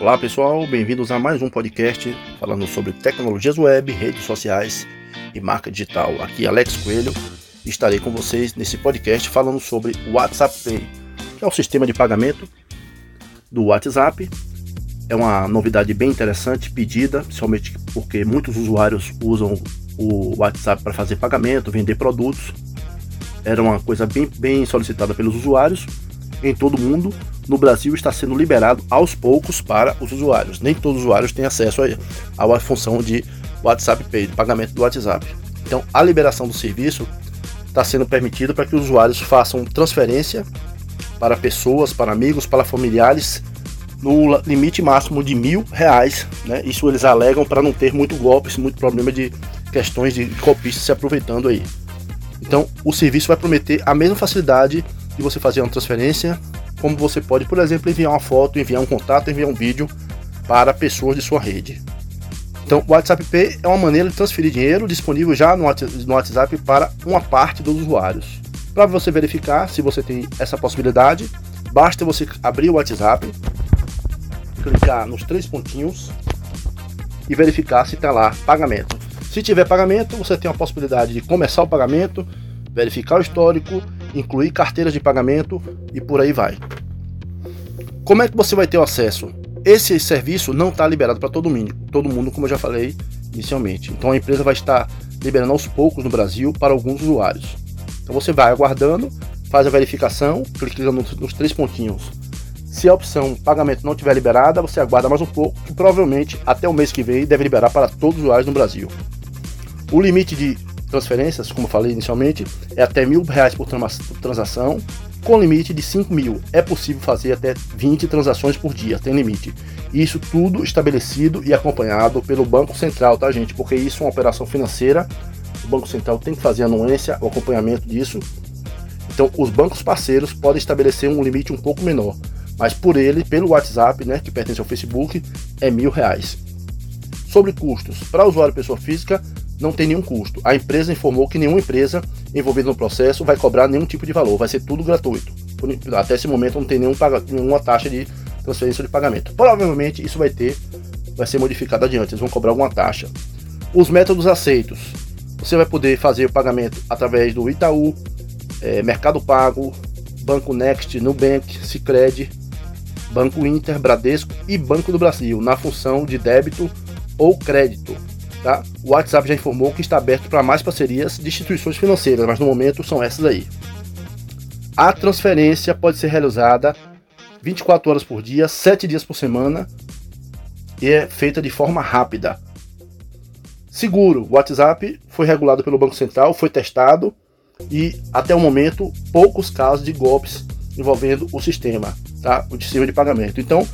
Olá pessoal, bem-vindos a mais um podcast falando sobre tecnologias web, redes sociais e marca digital. Aqui Alex Coelho estarei com vocês nesse podcast falando sobre o WhatsApp Pay, que é o sistema de pagamento do WhatsApp. É uma novidade bem interessante, pedida, principalmente porque muitos usuários usam o WhatsApp para fazer pagamento, vender produtos. Era uma coisa bem, bem solicitada pelos usuários em todo o mundo no Brasil está sendo liberado aos poucos para os usuários. Nem todos os usuários têm acesso à função de WhatsApp Pay, de pagamento do WhatsApp. Então, a liberação do serviço está sendo permitida para que os usuários façam transferência para pessoas, para amigos, para familiares, no limite máximo de mil reais. Né? Isso eles alegam para não ter muito golpes, muito problema de questões de golpistas se aproveitando aí. Então, o serviço vai prometer a mesma facilidade de você fazer uma transferência como você pode, por exemplo, enviar uma foto, enviar um contato, enviar um vídeo para pessoas de sua rede. Então, o WhatsApp Pay é uma maneira de transferir dinheiro disponível já no WhatsApp para uma parte dos usuários. Para você verificar se você tem essa possibilidade, basta você abrir o WhatsApp, clicar nos três pontinhos e verificar se está lá pagamento. Se tiver pagamento, você tem a possibilidade de começar o pagamento, verificar o histórico incluir carteiras de pagamento e por aí vai. Como é que você vai ter o acesso? Esse serviço não está liberado para todo mundo, todo mundo, como eu já falei inicialmente. Então a empresa vai estar liberando aos poucos no Brasil para alguns usuários. Então você vai aguardando, faz a verificação, clica nos, nos três pontinhos. Se a opção pagamento não estiver liberada, você aguarda mais um pouco, que provavelmente até o mês que vem deve liberar para todos os usuários no Brasil. O limite de transferências, como falei inicialmente, é até mil reais por transação, com limite de 5 mil. É possível fazer até 20 transações por dia, tem limite. Isso tudo estabelecido e acompanhado pelo Banco Central, tá, gente? Porque isso é uma operação financeira. O Banco Central tem que fazer a anuência, o acompanhamento disso. Então, os bancos parceiros podem estabelecer um limite um pouco menor, mas por ele, pelo WhatsApp, né, que pertence ao Facebook, é mil reais. Sobre custos, para usuário pessoa física, não tem nenhum custo. A empresa informou que nenhuma empresa envolvida no processo vai cobrar nenhum tipo de valor, vai ser tudo gratuito. Até esse momento não tem nenhum, nenhuma taxa de transferência de pagamento. Provavelmente isso vai ter, vai ser modificado adiante, eles vão cobrar alguma taxa. Os métodos aceitos. Você vai poder fazer o pagamento através do Itaú, é, Mercado Pago, Banco Next, Nubank, Sicredi, Banco Inter, Bradesco e Banco do Brasil, na função de débito ou crédito. Tá? O WhatsApp já informou que está aberto para mais parcerias de instituições financeiras, mas no momento são essas aí. A transferência pode ser realizada 24 horas por dia, 7 dias por semana e é feita de forma rápida. Seguro, o WhatsApp foi regulado pelo Banco Central, foi testado e até o momento poucos casos de golpes envolvendo o sistema, tá? O sistema de pagamento. Então,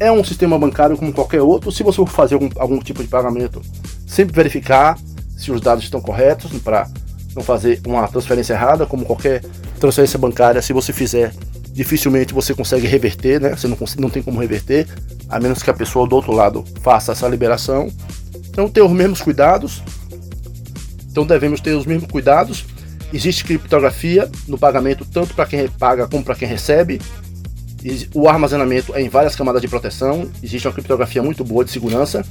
é um sistema bancário como qualquer outro. Se você for fazer algum, algum tipo de pagamento sempre verificar se os dados estão corretos para não fazer uma transferência errada, como qualquer transferência bancária, se você fizer, dificilmente você consegue reverter, né? Você não, não tem como reverter, a menos que a pessoa do outro lado faça essa liberação. Então, ter os mesmos cuidados. Então, devemos ter os mesmos cuidados. Existe criptografia no pagamento, tanto para quem paga como para quem recebe. O armazenamento é em várias camadas de proteção. Existe uma criptografia muito boa de segurança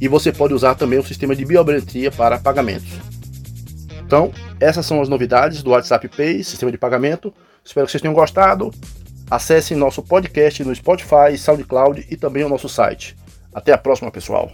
e você pode usar também o sistema de biometria para pagamentos. Então, essas são as novidades do WhatsApp Pay, sistema de pagamento. Espero que vocês tenham gostado. Acessem nosso podcast no Spotify, SoundCloud e também o nosso site. Até a próxima, pessoal.